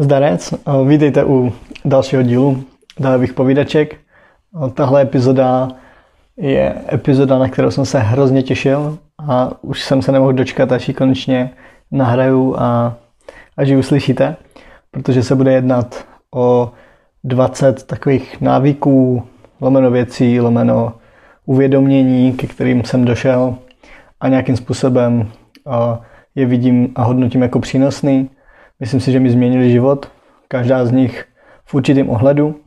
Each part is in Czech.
Zdarec, vítejte u dalšího dílu Dalových povídaček. Tahle epizoda je epizoda, na kterou jsem se hrozně těšil a už jsem se nemohl dočkat, až ji konečně nahraju a až ji uslyšíte, protože se bude jednat o 20 takových návyků, lomeno věcí, lomeno uvědomění, ke kterým jsem došel a nějakým způsobem je vidím a hodnotím jako přínosný. Myslím si, že mi změnili život, každá z nich v určitém ohledu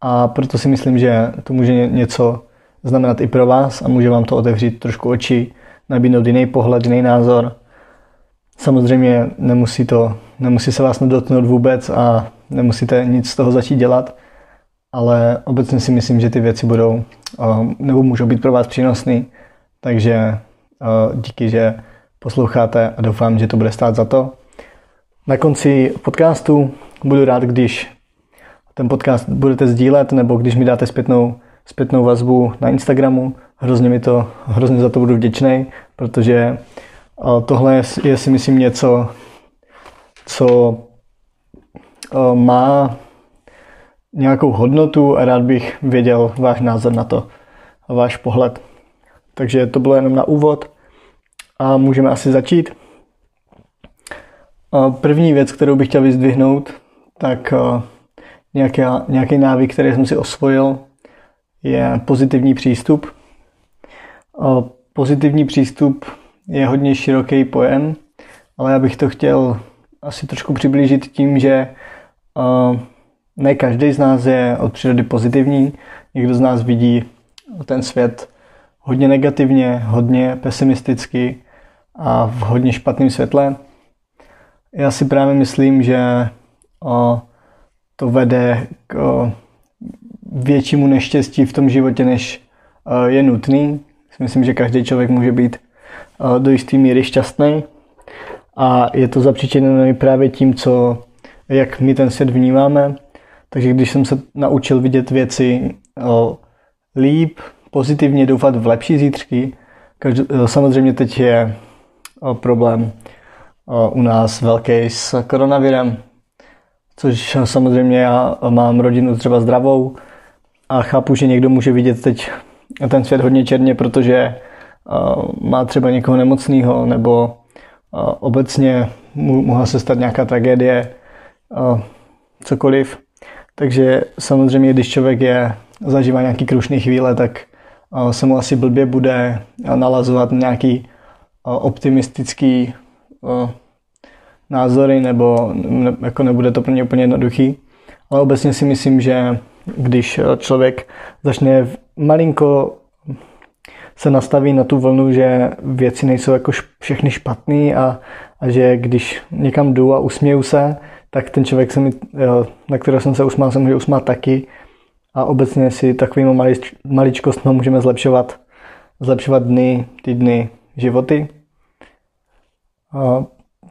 a proto si myslím, že to může něco znamenat i pro vás a může vám to otevřít trošku oči, nabídnout jiný pohled, jiný názor. Samozřejmě nemusí, to, nemusí se vás nedotknout vůbec a nemusíte nic z toho začít dělat, ale obecně si myslím, že ty věci budou nebo můžou být pro vás přínosný, takže díky, že posloucháte a doufám, že to bude stát za to. Na konci podcastu budu rád, když ten podcast budete sdílet nebo když mi dáte zpětnou, zpětnou vazbu na Instagramu. Hrozně mi to, hrozně za to budu vděčný, protože tohle je, si myslím něco, co má nějakou hodnotu a rád bych věděl váš názor na to a váš pohled. Takže to bylo jenom na úvod a můžeme asi začít. První věc, kterou bych chtěl vyzdvihnout, tak nějaký, nějaký návyk, který jsem si osvojil, je pozitivní přístup. Pozitivní přístup je hodně široký pojem, ale já bych to chtěl asi trošku přiblížit tím, že ne každý z nás je od přírody pozitivní. Někdo z nás vidí ten svět hodně negativně, hodně pesimisticky a v hodně špatném světle. Já si právě myslím, že o, to vede k o, většímu neštěstí v tom životě, než o, je nutný. Myslím, že každý člověk může být o, do jisté míry šťastný a je to zapříčené právě tím, co, jak my ten svět vnímáme. Takže když jsem se naučil vidět věci o, líp, pozitivně doufat v lepší zítřky, samozřejmě teď je problém u nás velký s koronavirem, což samozřejmě já mám rodinu třeba zdravou a chápu, že někdo může vidět teď ten svět hodně černě, protože má třeba někoho nemocného nebo obecně mohla se stát nějaká tragédie, cokoliv. Takže samozřejmě, když člověk je, zažívá nějaký krušný chvíle, tak se mu asi blbě bude nalazovat nějaký optimistický názory, nebo ne, jako nebude to pro ně úplně jednoduchý. Ale obecně si myslím, že když člověk začne malinko se nastaví na tu vlnu, že věci nejsou jako všechny špatný a, a že když někam jdu a usměju se, tak ten člověk, se mi, na kterého jsem se usmál, se může usmát taky. A obecně si takovými malič, maličkostmi můžeme zlepšovat, zlepšovat dny, týdny, životy.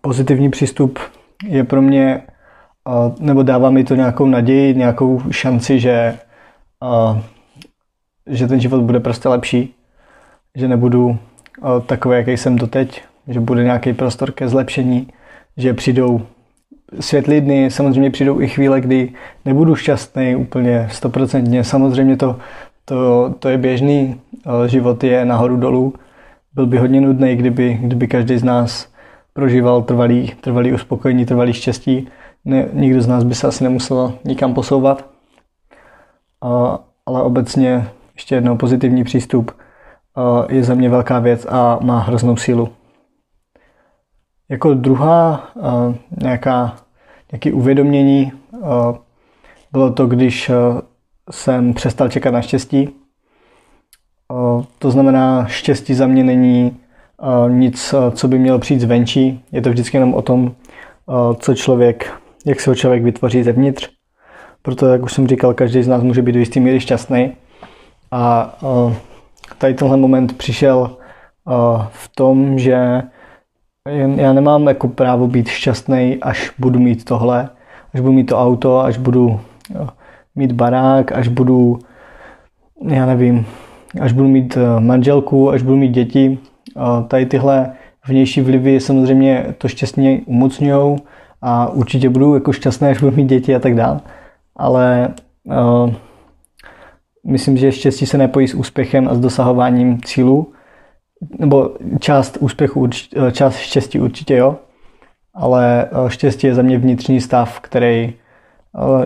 Pozitivní přístup je pro mě, nebo dává mi to nějakou naději, nějakou šanci, že, že ten život bude prostě lepší, že nebudu takový, jaký jsem doteď, že bude nějaký prostor ke zlepšení, že přijdou světlý dny, samozřejmě přijdou i chvíle, kdy nebudu šťastný úplně stoprocentně. Samozřejmě to, to, to je běžný, život je nahoru dolů. Byl by hodně nudný, kdyby, kdyby každý z nás prožíval trvalý, trvalý uspokojení, trvalý štěstí. Ne, nikdo z nás by se asi nemusel nikam posouvat. A, ale obecně ještě jednou pozitivní přístup je za mě velká věc a má hroznou sílu. Jako druhá nějaká, nějaké uvědomění bylo to, když jsem přestal čekat na štěstí. To znamená, štěstí za mě není nic, co by mělo přijít zvenčí. Je to vždycky jenom o tom, co člověk, jak se ho člověk vytvoří zevnitř. Proto, jak už jsem říkal, každý z nás může být do jistý míry šťastný. A tady tenhle moment přišel v tom, že já nemám jako právo být šťastný, až budu mít tohle, až budu mít to auto, až budu mít barák, až budu, já nevím, až budu mít manželku, až budu mít děti. Tady tyhle vnější vlivy samozřejmě to štěstí umocňují, a určitě budu jako šťastný, až budu mít děti a tak dále. Ale uh, myslím, že štěstí se nepojí s úspěchem a s dosahováním cílů. Nebo část úspěchu, eh, část štěstí určitě jo, ale štěstí je za mě vnitřní stav, který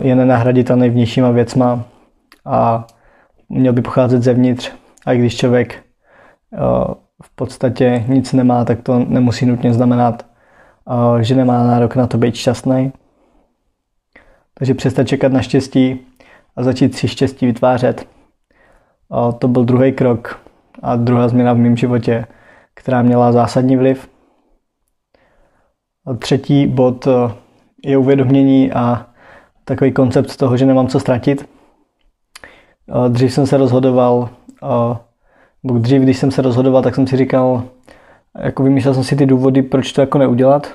je nenahraditelný vnějšíma věcma a měl by pocházet zevnitř. A když člověk v podstatě nic nemá, tak to nemusí nutně znamenat, že nemá nárok na to být šťastný. Takže přestat čekat na štěstí a začít si štěstí vytvářet. To byl druhý krok a druhá změna v mém životě, která měla zásadní vliv. A třetí bod je uvědomění a takový koncept toho, že nemám co ztratit. Dřív jsem se rozhodoval, dřív, když jsem se rozhodoval, tak jsem si říkal, jako vymýšlel jsem si ty důvody, proč to jako neudělat.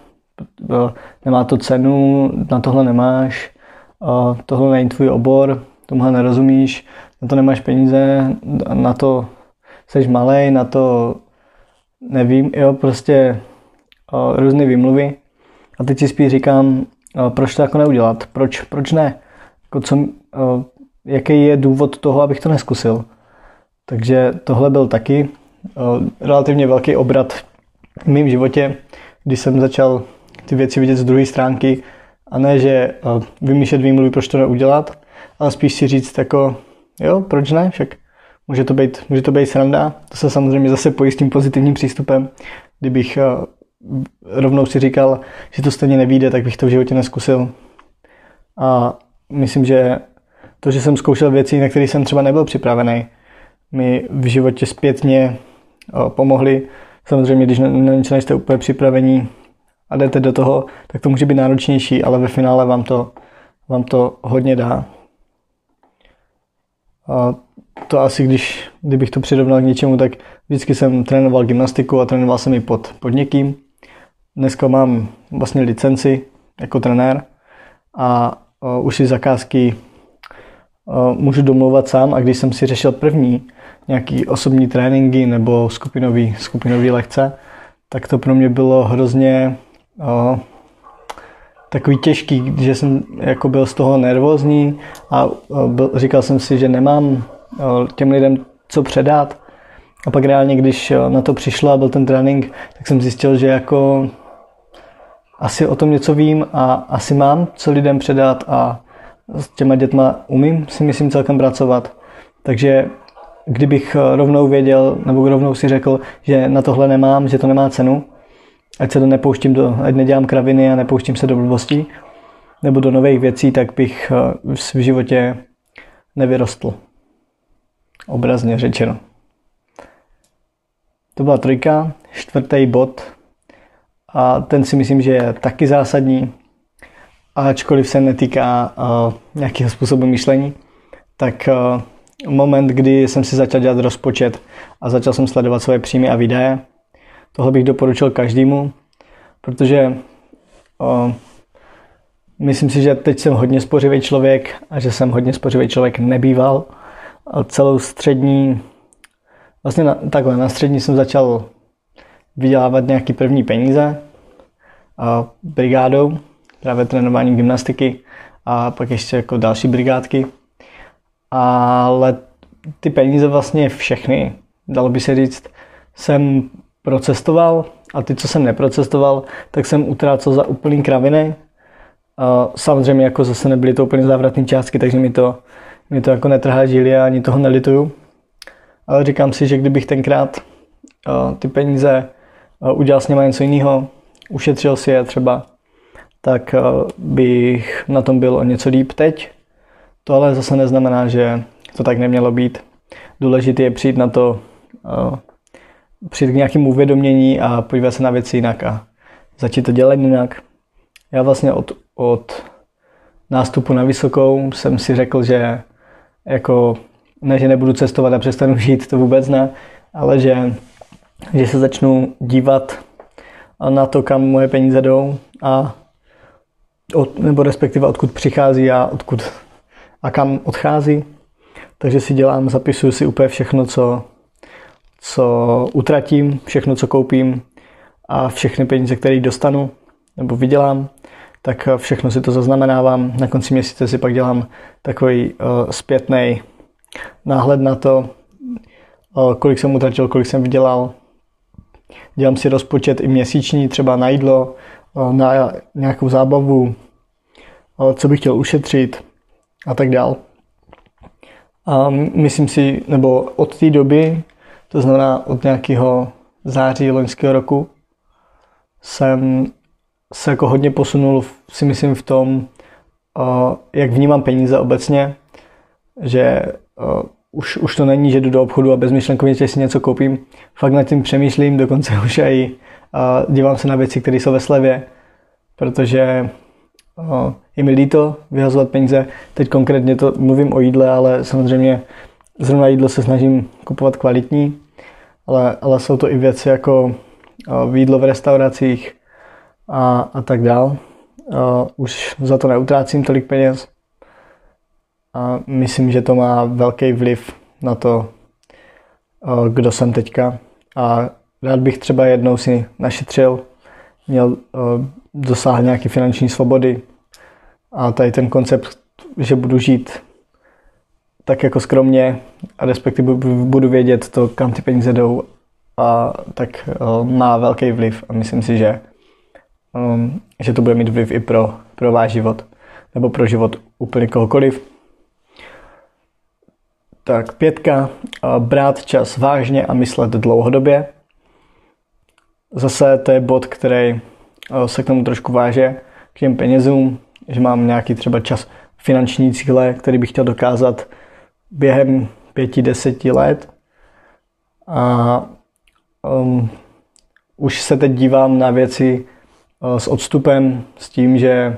Nemá to cenu, na tohle nemáš, tohle není tvůj obor, tomuhle nerozumíš, na to nemáš peníze, na to jsi malý, na to nevím, jo, prostě různé výmluvy. A teď si spíš říkám, proč to jako neudělat, proč, proč ne, jako co, jaký je důvod toho, abych to neskusil. Takže tohle byl taky relativně velký obrat v mém životě, když jsem začal ty věci vidět z druhé stránky a ne, že vymýšlet výmluvy, proč to neudělat, ale spíš si říct jako, jo, proč ne, však může to být, může to být sranda. To se samozřejmě zase pojí s tím pozitivním přístupem. Kdybych rovnou si říkal, že to stejně nevíde, tak bych to v životě neskusil. A myslím, že to, že jsem zkoušel věci, na které jsem třeba nebyl připravený, mi v životě zpětně pomohly. Samozřejmě, když na něco nejste úplně připravení a jdete do toho, tak to může být náročnější, ale ve finále vám to, vám to hodně dá. A to asi, když, kdybych to přirovnal k něčemu, tak vždycky jsem trénoval gymnastiku a trénoval jsem ji pod, pod někým. Dneska mám vlastně licenci jako trenér a uh, už si zakázky uh, můžu domlouvat sám a když jsem si řešil první nějaký osobní tréninky nebo skupinový, skupinový lekce, tak to pro mě bylo hrozně uh, takový těžký, že jsem jako byl z toho nervózní a byl, říkal jsem si, že nemám těm lidem co předat. A pak reálně, když na to přišlo a byl ten trénink, tak jsem zjistil, že jako asi o tom něco vím a asi mám co lidem předat a s těma dětma umím si myslím celkem pracovat. Takže kdybych rovnou věděl, nebo rovnou si řekl, že na tohle nemám, že to nemá cenu, ať se to nepouštím do, ať nedělám kraviny a nepouštím se do blbostí, nebo do nových věcí, tak bych eh, v životě nevyrostl. Obrazně řečeno. To byla trojka. Čtvrtý bod a ten si myslím, že je taky zásadní, ačkoliv se netýká uh, nějakého způsobu myšlení, tak uh, moment, kdy jsem si začal dělat rozpočet a začal jsem sledovat svoje příjmy a výdaje, tohle bych doporučil každému, protože uh, myslím si, že teď jsem hodně spořivý člověk a že jsem hodně spořivý člověk nebýval. A celou střední, vlastně na, takhle, na střední jsem začal vydělávat nějaký první peníze a brigádou, právě trénováním gymnastiky a pak ještě jako další brigádky. Ale ty peníze vlastně všechny, dalo by se říct, jsem procestoval a ty, co jsem neprocestoval, tak jsem utrácel za úplný kraviny. Samozřejmě jako zase nebyly to úplně závratné částky, takže mi to, mi to jako netrhá žili a ani toho nelituju. Ale říkám si, že kdybych tenkrát ty peníze udělal s nimi něco jiného, ušetřil si je třeba, tak bych na tom byl o něco líp teď. To ale zase neznamená, že to tak nemělo být. Důležité je přijít na to, přijít k nějakému uvědomění a podívat se na věci jinak a začít to dělat jinak. Já vlastně od, od nástupu na vysokou jsem si řekl, že jako ne, že nebudu cestovat a přestanu žít, to vůbec ne, ale že že se začnu dívat na to, kam moje peníze jdou a od, nebo respektive odkud přichází a odkud a kam odchází. Takže si dělám, zapisuju si úplně všechno, co, co utratím, všechno, co koupím a všechny peníze, které dostanu nebo vydělám, tak všechno si to zaznamenávám. Na konci měsíce si pak dělám takový uh, zpětný náhled na to, uh, kolik jsem utratil, kolik jsem vydělal. Dělám si rozpočet i měsíční, třeba na jídlo, uh, na nějakou zábavu, uh, co bych chtěl ušetřit a tak dál. A myslím si, nebo od té doby, to znamená od nějakého září loňského roku, jsem se jako hodně posunul, si myslím, v tom, jak vnímám peníze obecně, že už, už to není, že jdu do obchodu a bezmyšlenkově si něco koupím. Fakt nad tím přemýšlím, dokonce už i dívám se na věci, které jsou ve slevě, protože je mi líto vyhazovat peníze. Teď konkrétně to mluvím o jídle, ale samozřejmě zrovna jídlo se snažím kupovat kvalitní, ale, ale jsou to i věci jako jídlo v restauracích a, a tak dál. Už za to neutrácím tolik peněz a myslím, že to má velký vliv na to, kdo jsem teďka. A rád bych třeba jednou si našetřil, měl dosáhnout nějaké finanční svobody, a tady ten koncept, že budu žít tak jako skromně a respektive budu vědět to, kam ty peníze jdou, a tak má velký vliv a myslím si, že, um, že to bude mít vliv i pro, pro váš život nebo pro život úplně kohokoliv. Tak pětka, brát čas vážně a myslet dlouhodobě. Zase to je bod, který se k tomu trošku váže, k těm penězům, že mám nějaký třeba čas finanční cíle, který bych chtěl dokázat během pěti, deseti let. A um, už se teď dívám na věci uh, s odstupem, s tím, že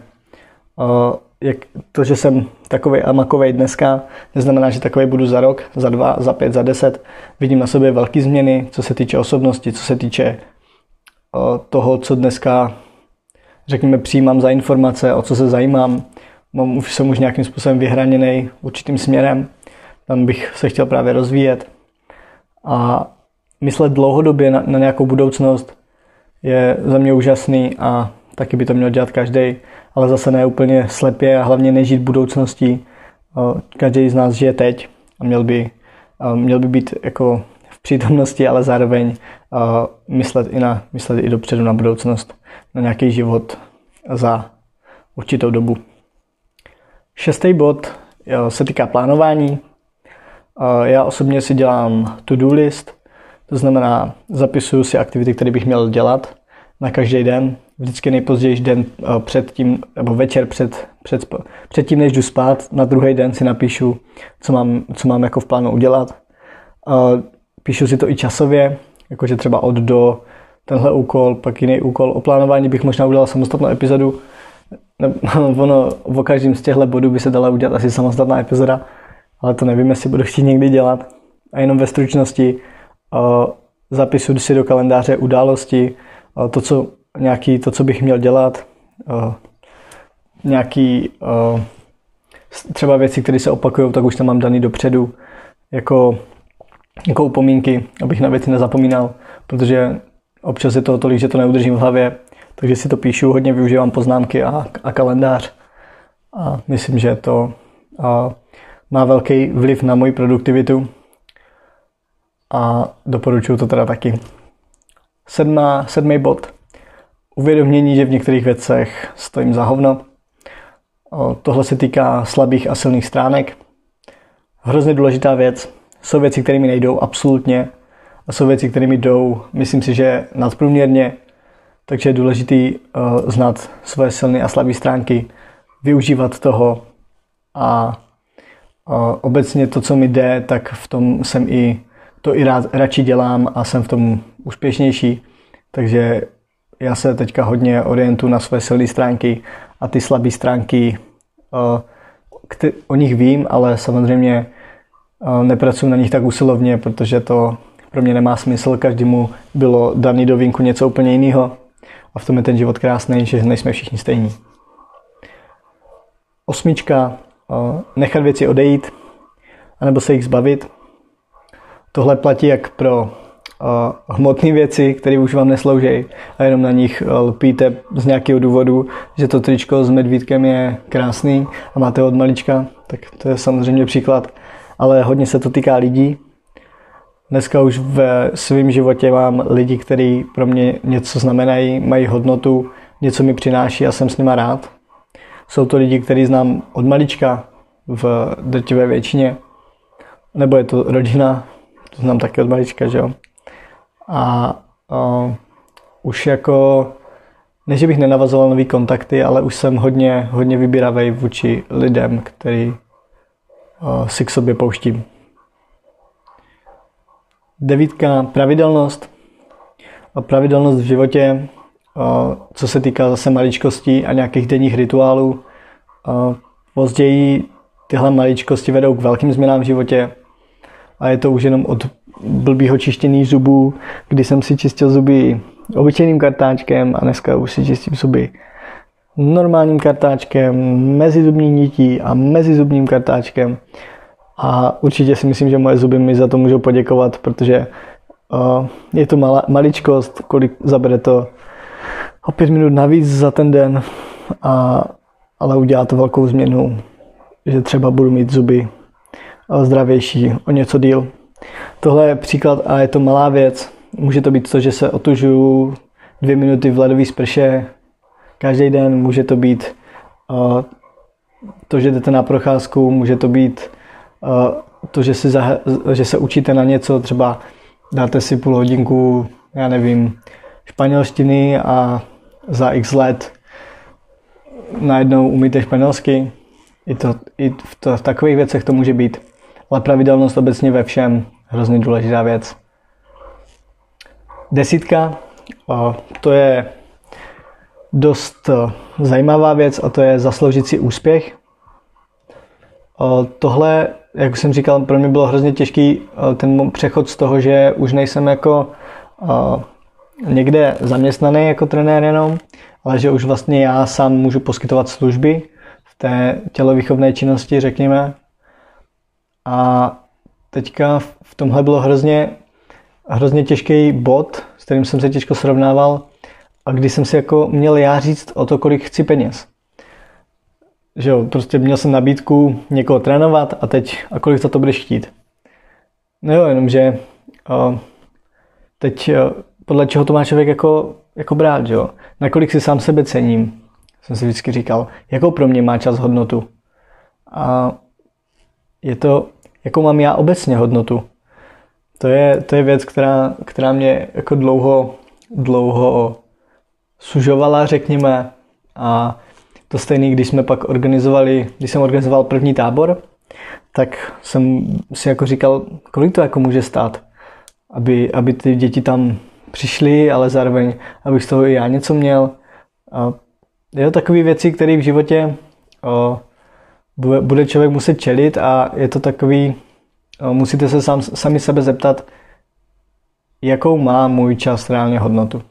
uh, jak to, že jsem takový amakový dneska, neznamená, že takový budu za rok, za dva, za pět, za deset. Vidím na sobě velké změny, co se týče osobnosti, co se týče toho, co dneska řekněme, přijímám za informace, o co se zajímám. Mám, už jsem už nějakým způsobem vyhraněný určitým směrem. Tam bych se chtěl právě rozvíjet. A myslet dlouhodobě na, na nějakou budoucnost je za mě úžasný a taky by to měl dělat každý, ale zase ne úplně slepě a hlavně nežít budoucností. Každý z nás žije teď a měl by, měl by být jako přítomnosti, ale zároveň myslet i, na, myslet i dopředu na budoucnost na nějaký život za určitou dobu. Šestý bod se týká plánování. Já osobně si dělám to-do list, to znamená zapisuju si aktivity, které bych měl dělat na každý den. Vždycky nejpozději den před tím, nebo večer před, před, před tím, než jdu spát, na druhý den si napíšu, co mám, co mám jako v plánu udělat. Píšu si to i časově, jakože třeba od do tenhle úkol, pak jiný úkol. O plánování bych možná udělal samostatnou epizodu. ono, o každém z těchto bodů by se dala udělat asi samostatná epizoda, ale to nevím, jestli budu chtít někdy dělat. A jenom ve stručnosti uh, zapisuju si do kalendáře události, uh, to, co, nějaký, to, co bych měl dělat, uh, nějaký třeba věci, které se opakují, tak už tam mám daný dopředu, jako, jako upomínky, abych na věci nezapomínal, protože Občas je to tolik, že to neudržím v hlavě, takže si to píšu, hodně využívám poznámky a, a kalendář. A myslím, že to a, má velký vliv na moji produktivitu a doporučuji to teda taky. Sedmá, sedmý bod. Uvědomění, že v některých věcech stojím za hovno. O, tohle se týká slabých a silných stránek. Hrozně důležitá věc. Jsou věci, které mi nejdou absolutně a jsou věci, které mi jdou, myslím si, že nadprůměrně, takže je důležité uh, znát svoje silné a slabé stránky, využívat toho a uh, obecně to, co mi jde, tak v tom jsem i to i rád, radši dělám a jsem v tom úspěšnější, takže já se teďka hodně orientuji na své silné stránky a ty slabé stránky, uh, o nich vím, ale samozřejmě nepracuji na nich tak usilovně, protože to pro mě nemá smysl, každému bylo daný do vínku něco úplně jiného a v tom je ten život krásný, že nejsme všichni stejní. Osmička, nechat věci odejít, anebo se jich zbavit. Tohle platí jak pro hmotné věci, které už vám neslouží a jenom na nich lpíte z nějakého důvodu, že to tričko s medvídkem je krásný a máte ho od malička, tak to je samozřejmě příklad. Ale hodně se to týká lidí. Dneska už ve svém životě mám lidi, kteří pro mě něco znamenají, mají hodnotu, něco mi přináší a jsem s nima rád. Jsou to lidi, kteří znám od malička v drtivé většině. Nebo je to rodina, to znám taky od malička, že jo. A uh, už jako, ne, že bych nenavazoval nový kontakty, ale už jsem hodně, hodně vybíravý vůči lidem, který si k sobě pouštím. Devítka, pravidelnost. Pravidelnost v životě, co se týká zase maličkostí a nějakých denních rituálů. Později tyhle maličkosti vedou k velkým změnám v životě a je to už jenom od blbýho čištění zubů, kdy jsem si čistil zuby obyčejným kartáčkem a dneska už si čistím zuby normálním kartáčkem, mezizubní nití a mezizubním kartáčkem. A určitě si myslím, že moje zuby mi za to můžou poděkovat, protože uh, je to malá, maličkost, kolik zabere to o pět minut navíc za ten den, a, ale udělá to velkou změnu, že třeba budu mít zuby zdravější o něco díl. Tohle je příklad a je to malá věc. Může to být to, že se otužuju dvě minuty v ledové sprše každý den, může to být uh, to, že jdete na procházku, může to být uh, to, že, si zah- že se učíte na něco, třeba dáte si půl hodinku, já nevím, španělštiny a za x let najednou umíte španělsky. I, to, i v, to, v takových věcech to může být. Ale pravidelnost obecně ve všem, hrozně důležitá věc. Desítka, to je dost zajímavá věc a to je zasloužit si úspěch. Tohle, jak jsem říkal, pro mě bylo hrozně těžký ten přechod z toho, že už nejsem jako někde zaměstnaný jako trenér jenom, ale že už vlastně já sám můžu poskytovat služby v té tělovýchovné činnosti, řekněme. A teďka v tomhle bylo hrozně, hrozně těžký bod, s kterým jsem se těžko srovnával a když jsem si jako měl já říct o to, kolik chci peněz. Že jo, prostě měl jsem nabídku někoho trénovat a teď, a kolik za to budeš chtít. No jo, jenomže uh, teď uh, podle čeho to má člověk jako, jako brát, že jo. Nakolik si sám sebe cením, jsem si vždycky říkal, jakou pro mě má čas hodnotu. A je to, jakou mám já obecně hodnotu. To je, to je věc, která, která mě jako dlouho, dlouho sužovala, řekněme. A to stejný, když jsme pak organizovali, když jsem organizoval první tábor, tak jsem si jako říkal, kolik to jako může stát, aby, aby ty děti tam přišly, ale zároveň, abych z toho i já něco měl. A je to takové věci, které v životě o, bude člověk muset čelit a je to takový, musíte se sám, sami sebe zeptat, jakou má můj čas reálně hodnotu.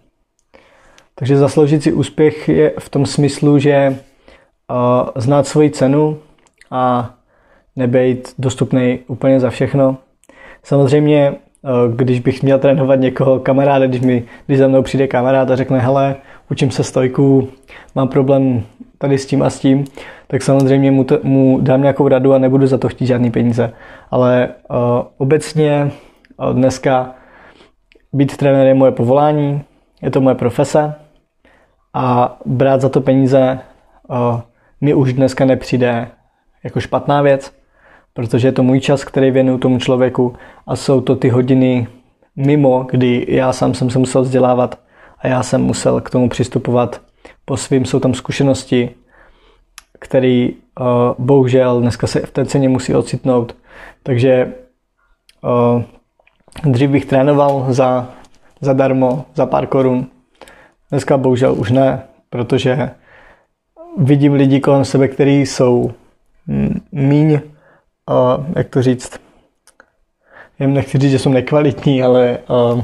Takže zasloužit si úspěch je v tom smyslu, že znát svoji cenu a nebejt dostupný úplně za všechno. Samozřejmě, když bych měl trénovat někoho kamaráda, když, mi, když za mnou přijde kamarád a řekne, hele, učím se stojku, mám problém tady s tím a s tím, tak samozřejmě mu, to, mu dám nějakou radu a nebudu za to chtít žádný peníze. Ale uh, obecně uh, dneska být trenér je moje povolání, je to moje profese a brát za to peníze uh, mi už dneska nepřijde jako špatná věc, protože je to můj čas, který věnuju tomu člověku a jsou to ty hodiny mimo, kdy já sám jsem se musel vzdělávat a já jsem musel k tomu přistupovat po svým, jsou tam zkušenosti, který uh, bohužel dneska se v té ceně musí ocitnout. Takže uh, dřív bych trénoval za, zadarmo, za pár korun. Dneska bohužel už ne, protože vidím lidi kolem sebe, kteří jsou míň, uh, jak to říct, jen nechci říct, že jsou nekvalitní, ale uh,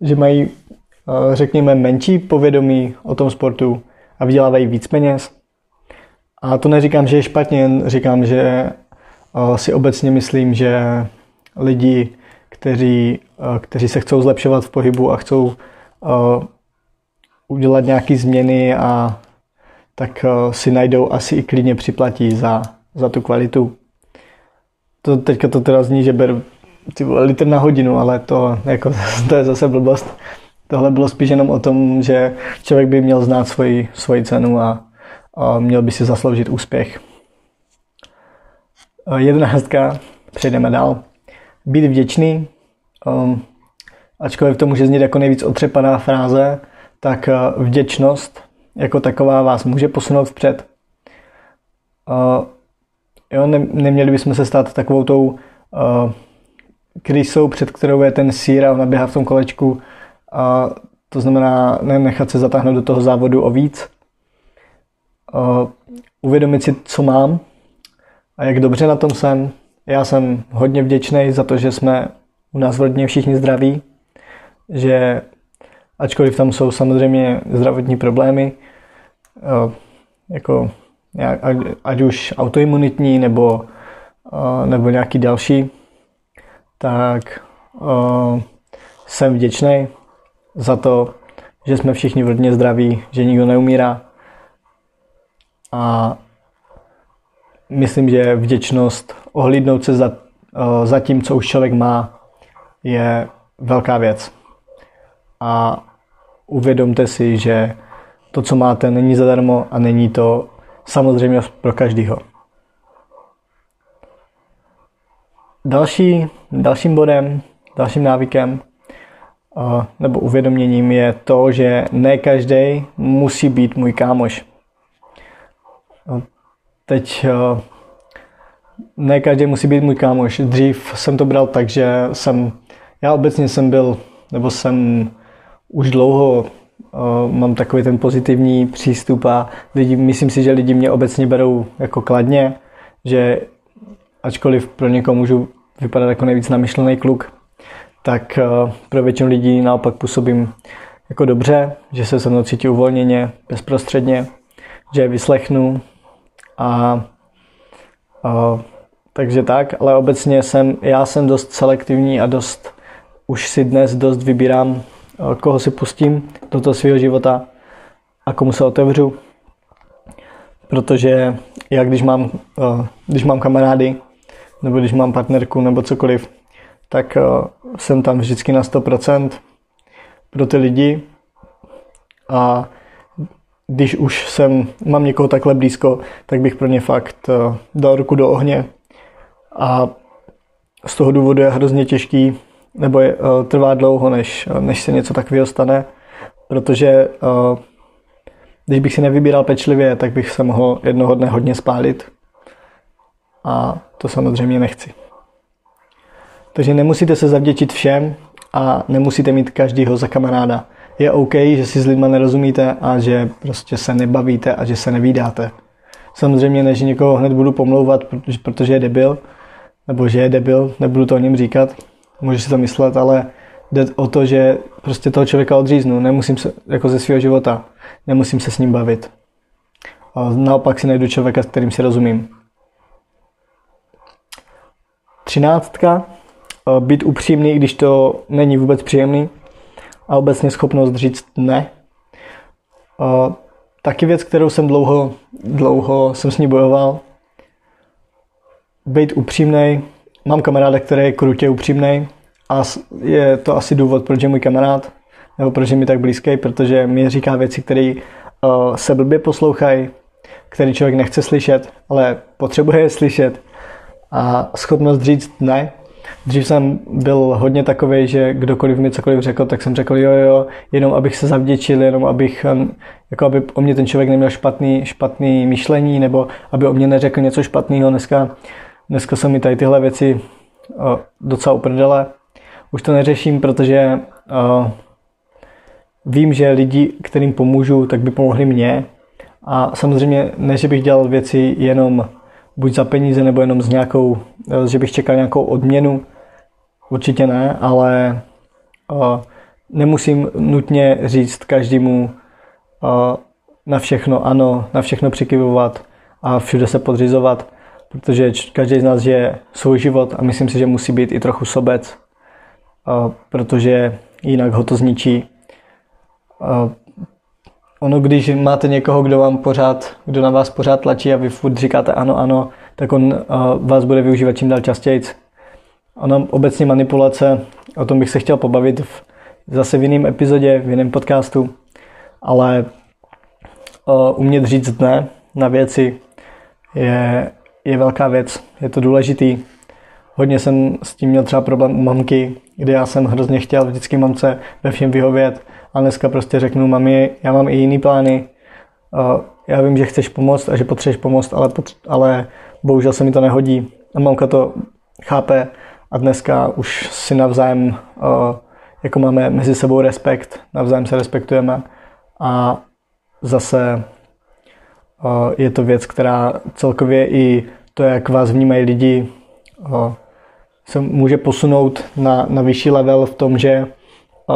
že mají, uh, řekněme, menší povědomí o tom sportu a vydělávají víc peněz. A to neříkám, že je špatně, jen říkám, že si obecně myslím, že lidi kteří, kteří se chcou zlepšovat v pohybu a chcou udělat nějaké změny a tak si najdou asi i klidně připlatí za, za tu kvalitu. To, teďka to teda zní, že beru ty litr na hodinu, ale to, jako, to je zase blbost. Tohle bylo spíš jenom o tom, že člověk by měl znát svoji, svoji cenu a, a měl by si zasloužit úspěch. Jedenáctka, přejdeme dál. Být vděčný, um, ačkoliv to může znít jako nejvíc otřepaná fráze, tak uh, vděčnost jako taková vás může posunout vpřed. Uh, jo, ne, neměli bychom se stát takovou tou uh, krysou, před kterou je ten sír a ona běhá v tom kolečku. To znamená nechat se zatáhnout do toho závodu o víc. Uvědomit si, co mám a jak dobře na tom jsem. Já jsem hodně vděčný za to, že jsme u nás v rodině všichni zdraví, že ačkoliv tam jsou samozřejmě zdravotní problémy, uh, jako ať už autoimunitní nebo, uh, nebo nějaký další, tak uh, jsem vděčný za to, že jsme všichni v rodině zdraví, že nikdo neumírá. A myslím, že vděčnost, ohlídnout se za, za tím, co už člověk má, je velká věc. A uvědomte si, že to, co máte, není zadarmo a není to samozřejmě pro každého. Další, dalším bodem, dalším návykem nebo uvědoměním je to, že ne každý musí být můj kámoš. Teď ne každý musí být můj kámoš. Dřív jsem to bral tak, že jsem, já obecně jsem byl, nebo jsem už dlouho mám takový ten pozitivní přístup a lidi, myslím si, že lidi mě obecně berou jako kladně, že ačkoliv pro někoho můžu vypadat jako nejvíc namyšlený kluk, tak eh, pro většinu lidí naopak působím jako dobře, že se se mnou cítí uvolněně, bezprostředně, že je vyslechnu a, a takže tak, ale obecně jsem, já jsem dost selektivní a dost, už si dnes dost vybírám, eh, koho si pustím do toho svého života a komu se otevřu. Protože já když mám, eh, když mám kamarády, nebo když mám partnerku nebo cokoliv, tak eh, jsem tam vždycky na 100% pro ty lidi a když už jsem, mám někoho takhle blízko, tak bych pro ně fakt eh, dal ruku do ohně a z toho důvodu je hrozně těžký, nebo je, uh, trvá dlouho, než, než se něco takového stane, protože uh, když bych si nevybíral pečlivě, tak bych se mohl jednoho dne hodně spálit a to samozřejmě nechci. Takže nemusíte se zavděčit všem a nemusíte mít každýho za kamaráda. Je OK, že si s lidma nerozumíte a že prostě se nebavíte a že se nevídáte. Samozřejmě ne, že někoho hned budu pomlouvat, protože je debil, nebo že je debil, nebudu to o něm říkat, můžu si to myslet, ale jde o to, že prostě toho člověka odříznu, nemusím se, jako ze svého života, nemusím se s ním bavit. A naopak si najdu člověka, s kterým si rozumím. Třináctka, eh, být upřímný, když to není vůbec příjemný a obecně schopnost říct ne. Eh, taky věc, kterou jsem dlouho, dlouho jsem s ní bojoval. Být upřímný. Mám kamaráda, který je krutě upřímný a je to asi důvod, proč je můj kamarád, nebo proč je mi tak blízký, protože mi říká věci, které uh, se blbě poslouchají, který člověk nechce slyšet, ale potřebuje je slyšet a schopnost říct ne. Dřív jsem byl hodně takový, že kdokoliv mi cokoliv řekl, tak jsem řekl jo, jo, jenom abych se zavděčil, jenom abych, jako aby o mě ten člověk neměl špatný, špatný myšlení, nebo aby o mě neřekl něco špatného. Dneska, dneska jsou mi tady tyhle věci o, docela uprdele. Už to neřeším, protože o, vím, že lidi, kterým pomůžu, tak by pomohli mně. A samozřejmě ne, že bych dělal věci jenom buď za peníze nebo jenom s nějakou, eh, že bych čekal nějakou odměnu. Určitě ne, ale uh, nemusím nutně říct každému uh, na všechno ano, na všechno přikyvovat a všude se podřizovat, protože každý z nás žije svůj život a myslím si, že musí být i trochu sobec protože jinak ho to zničí. Ono, když máte někoho, kdo vám pořád, kdo na vás pořád tlačí a vy furt říkáte ano, ano, tak on vás bude využívat čím dál častěji. Ono obecně manipulace, o tom bych se chtěl pobavit v, zase v jiném epizodě, v jiném podcastu, ale umět říct ne na věci je, je velká věc, je to důležitý. Hodně jsem s tím měl třeba problém u mamky, kdy já jsem hrozně chtěl vždycky mamce ve všem vyhovět a dneska prostě řeknu, mami, já mám i jiný plány, uh, já vím, že chceš pomoct a že potřebuješ pomoct, ale, potř- ale bohužel se mi to nehodí. A mamka to chápe a dneska už si navzájem uh, jako máme mezi sebou respekt, navzájem se respektujeme a zase je to věc, která celkově i to, jak vás vnímají lidi, se může posunout na, na vyšší level v tom, že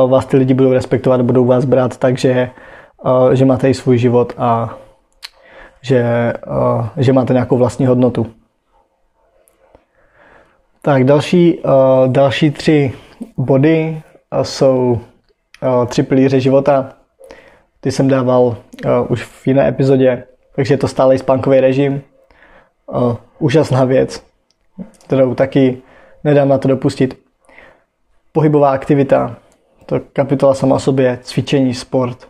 vás ty lidi budou respektovat, budou vás brát tak, že, že máte i svůj život a že, že máte nějakou vlastní hodnotu. Tak další, další tři body jsou tři pilíře života. Ty jsem dával už v jiné epizodě, takže je to stále spánkový režim. Uh, úžasná věc, kterou taky nedám na to dopustit. Pohybová aktivita, to kapitola sama o sobě, cvičení, sport,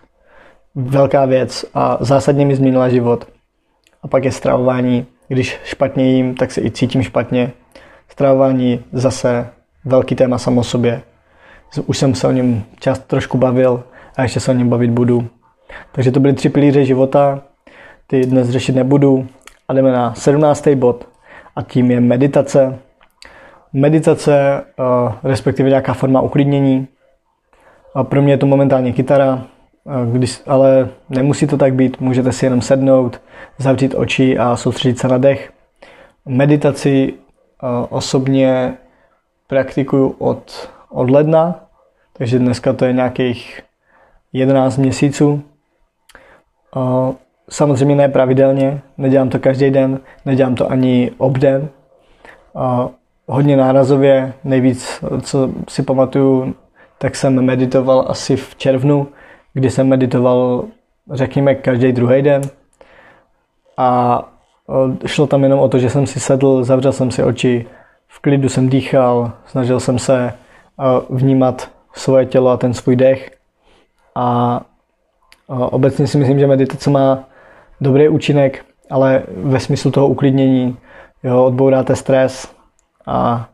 velká věc a zásadně mi změnila život. A pak je stravování. Když špatně jím, tak se i cítím špatně Stravování zase velký téma samo sobě. Už jsem se o něm čas trošku bavil a ještě se o něm bavit budu. Takže to byly tři pilíře života, ty dnes řešit nebudu. A jdeme na 17. bod a tím je meditace. Meditace, eh, respektive nějaká forma uklidnění. A pro mě je to momentálně kytara, eh, když, ale nemusí to tak být, můžete si jenom sednout, zavřít oči a soustředit se na dech. Meditaci osobně praktikuju od, od ledna, takže dneska to je nějakých 11 měsíců. Samozřejmě ne pravidelně, nedělám to každý den, nedělám to ani obden. Hodně nárazově, nejvíc, co si pamatuju, tak jsem meditoval asi v červnu, kdy jsem meditoval, řekněme, každý druhý den. A Šlo tam jenom o to, že jsem si sedl, zavřel jsem si oči, v klidu jsem dýchal, snažil jsem se vnímat svoje tělo a ten svůj dech. A obecně si myslím, že meditace má dobrý účinek, ale ve smyslu toho uklidnění, jo, odbouráte stres a,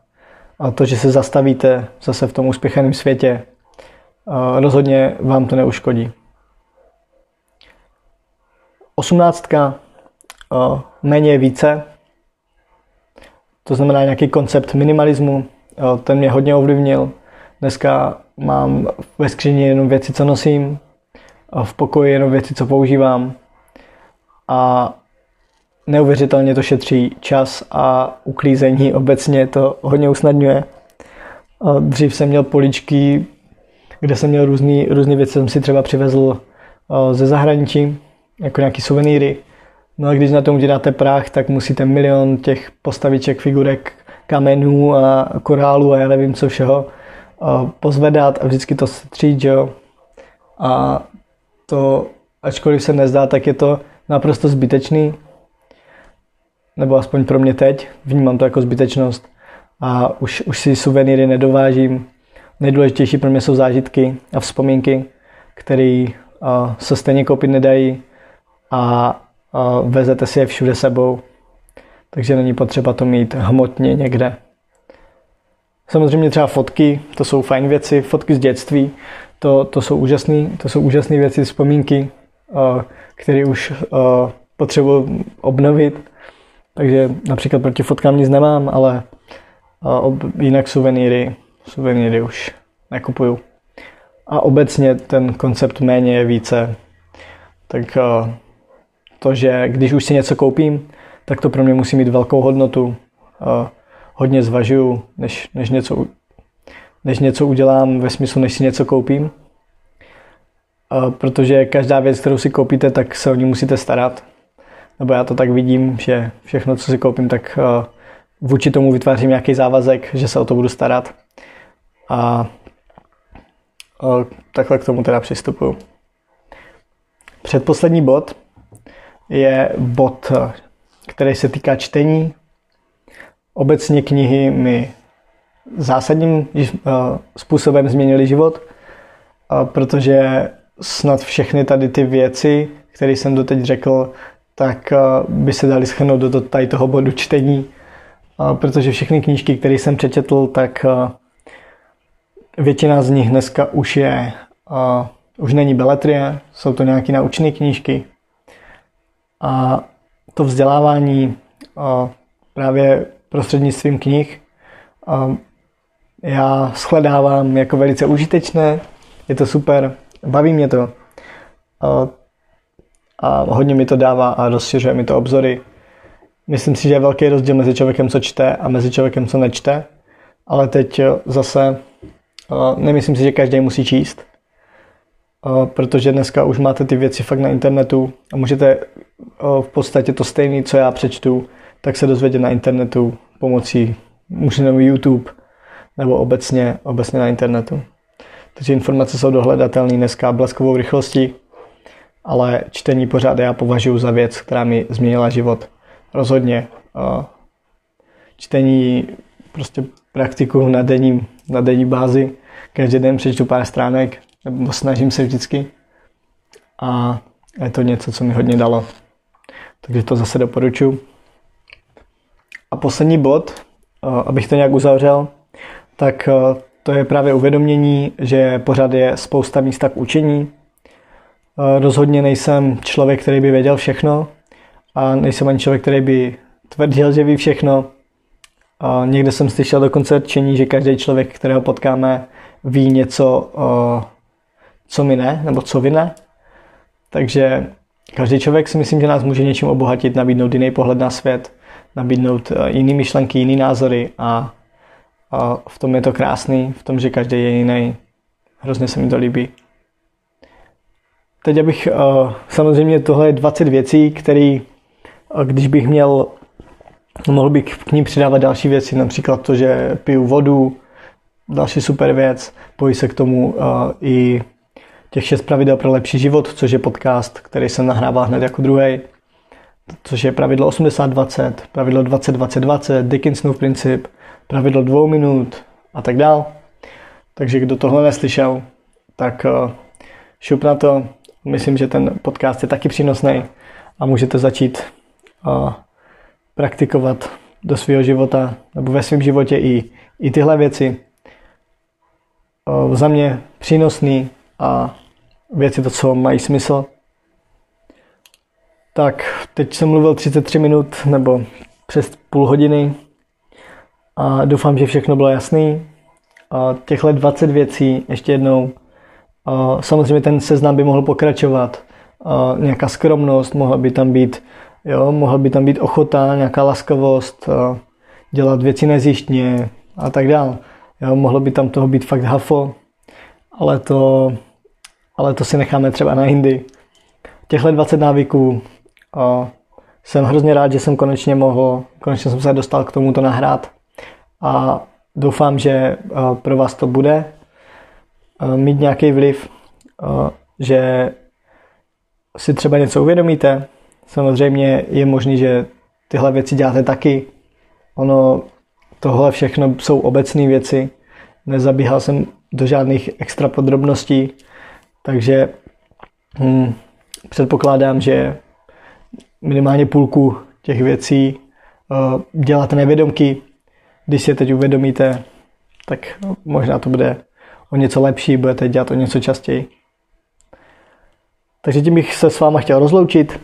a to, že se zastavíte zase v tom uspěchaném světě, rozhodně vám to neuškodí. Osmnáctka méně je více. To znamená nějaký koncept minimalismu. Ten mě hodně ovlivnil. Dneska mám ve skříni jenom věci, co nosím, v pokoji jenom věci, co používám. A neuvěřitelně to šetří čas a uklízení obecně to hodně usnadňuje. Dřív jsem měl poličky, kde jsem měl různé věci, jsem si třeba přivezl ze zahraničí, jako nějaký suvenýry. No a když na tom uděláte prach, tak musíte milion těch postaviček, figurek, kamenů a korálu a já nevím co všeho pozvedat a vždycky to střít, jo. A to, ačkoliv se nezdá, tak je to naprosto zbytečný, nebo aspoň pro mě teď, vnímám to jako zbytečnost. A už, už si suvenýry nedovážím. Nejdůležitější pro mě jsou zážitky a vzpomínky, které se stejně koupit nedají a vezete si je všude sebou, takže není potřeba to mít hmotně někde. Samozřejmě třeba fotky, to jsou fajn věci, fotky z dětství, to, to jsou úžasné to jsou úžasné věci, vzpomínky, které už potřebuji obnovit. Takže například proti fotkám nic nemám, ale jinak suvenýry, suvenýry už nekupuju. A obecně ten koncept méně je více, tak to, že když už si něco koupím, tak to pro mě musí mít velkou hodnotu. Hodně zvažuju, než, než, něco, než něco udělám ve smyslu, než si něco koupím. Protože každá věc, kterou si koupíte, tak se o ní musíte starat. Nebo já to tak vidím, že všechno, co si koupím, tak vůči tomu vytvářím nějaký závazek, že se o to budu starat. A takhle k tomu teda přistupuju. Předposlední bod je bod, který se týká čtení. Obecně knihy mi zásadním způsobem změnily život, protože snad všechny tady ty věci, které jsem doteď řekl, tak by se dali schrnout do tady toho bodu čtení, protože všechny knížky, které jsem přečetl, tak Většina z nich dneska už je, uh, už není beletrie, jsou to nějaké naučné knížky. A to vzdělávání právě prostřednictvím knih já shledávám jako velice užitečné, je to super, baví mě to. Uh, a hodně mi to dává a rozšiřuje mi to obzory. Myslím si, že je velký rozdíl mezi člověkem, co čte a mezi člověkem, co nečte. Ale teď zase Nemyslím si, že každý musí číst, protože dneska už máte ty věci fakt na internetu a můžete v podstatě to stejné, co já přečtu, tak se dozvědět na internetu pomocí možná YouTube nebo obecně, obecně na internetu. Takže informace jsou dohledatelné dneska bleskovou rychlostí, ale čtení pořád já považuji za věc, která mi změnila život. Rozhodně. Čtení prostě praktikuju na denní, na denní bázi každý den přečtu pár stránek, nebo snažím se vždycky. A je to něco, co mi hodně dalo. Takže to zase doporučuji. A poslední bod, eh, abych to nějak uzavřel, tak eh, to je právě uvědomění, že pořád je spousta místa k učení. Eh, rozhodně nejsem člověk, který by věděl všechno a nejsem ani člověk, který by tvrdil, že ví všechno. Někde jsem slyšel dokonce čení, že každý člověk, kterého potkáme, ví něco, co mi ne, nebo co vy ne. Takže každý člověk si myslím, že nás může něčím obohatit, nabídnout jiný pohled na svět, nabídnout e, jiný myšlenky, jiný názory a, a v tom je to krásný, v tom, že každý je jiný. Hrozně se mi to líbí. Teď abych, e, samozřejmě tohle je 20 věcí, které, e, když bych měl, mohl bych k ním přidávat další věci, například to, že piju vodu, další super věc. Pojí se k tomu uh, i těch šest pravidel pro lepší život, což je podcast, který se nahrává hned jako druhý, což je pravidlo 80-20, pravidlo 20-20-20, Dickinsonův princip, pravidlo dvou minut a tak dál. Takže kdo tohle neslyšel, tak uh, šup na to. Myslím, že ten podcast je taky přínosný a můžete začít uh, praktikovat do svého života nebo ve svém životě i, i tyhle věci. Eh, za mě přínosný a věci to, co mají smysl. Tak, teď jsem mluvil 33 minut nebo přes půl hodiny a doufám, že všechno bylo jasný. A těchto 20 věcí, ještě jednou, a samozřejmě ten seznam by mohl pokračovat. A nějaká skromnost, mohla by tam být, jo, mohla by tam být ochota, nějaká laskavost, dělat věci nezjištně a tak dále. Jo, mohlo by tam toho být fakt hafo, ale to, ale to si necháme třeba na jindy. Těchto 20 návyků o, jsem hrozně rád, že jsem konečně mohl, konečně jsem se dostal k tomuto nahrát a doufám, že o, pro vás to bude o, mít nějaký vliv, o, že si třeba něco uvědomíte. Samozřejmě je možný, že tyhle věci děláte taky. Ono Tohle všechno jsou obecné věci. Nezabíhal jsem do žádných extra podrobností, takže hm, předpokládám, že minimálně půlku těch věcí děláte nevědomky. Když si je teď uvědomíte, tak možná to bude o něco lepší, budete dělat o něco častěji. Takže tím bych se s váma chtěl rozloučit.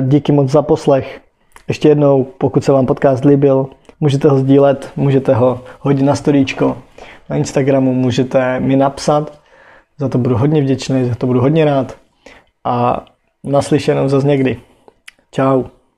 Díky moc za poslech. Ještě jednou, pokud se vám podcast líbil, Můžete ho sdílet, můžete ho hodit na storíčko na Instagramu, můžete mi napsat, za to budu hodně vděčný, za to budu hodně rád a naslyšenou zase někdy. Ciao.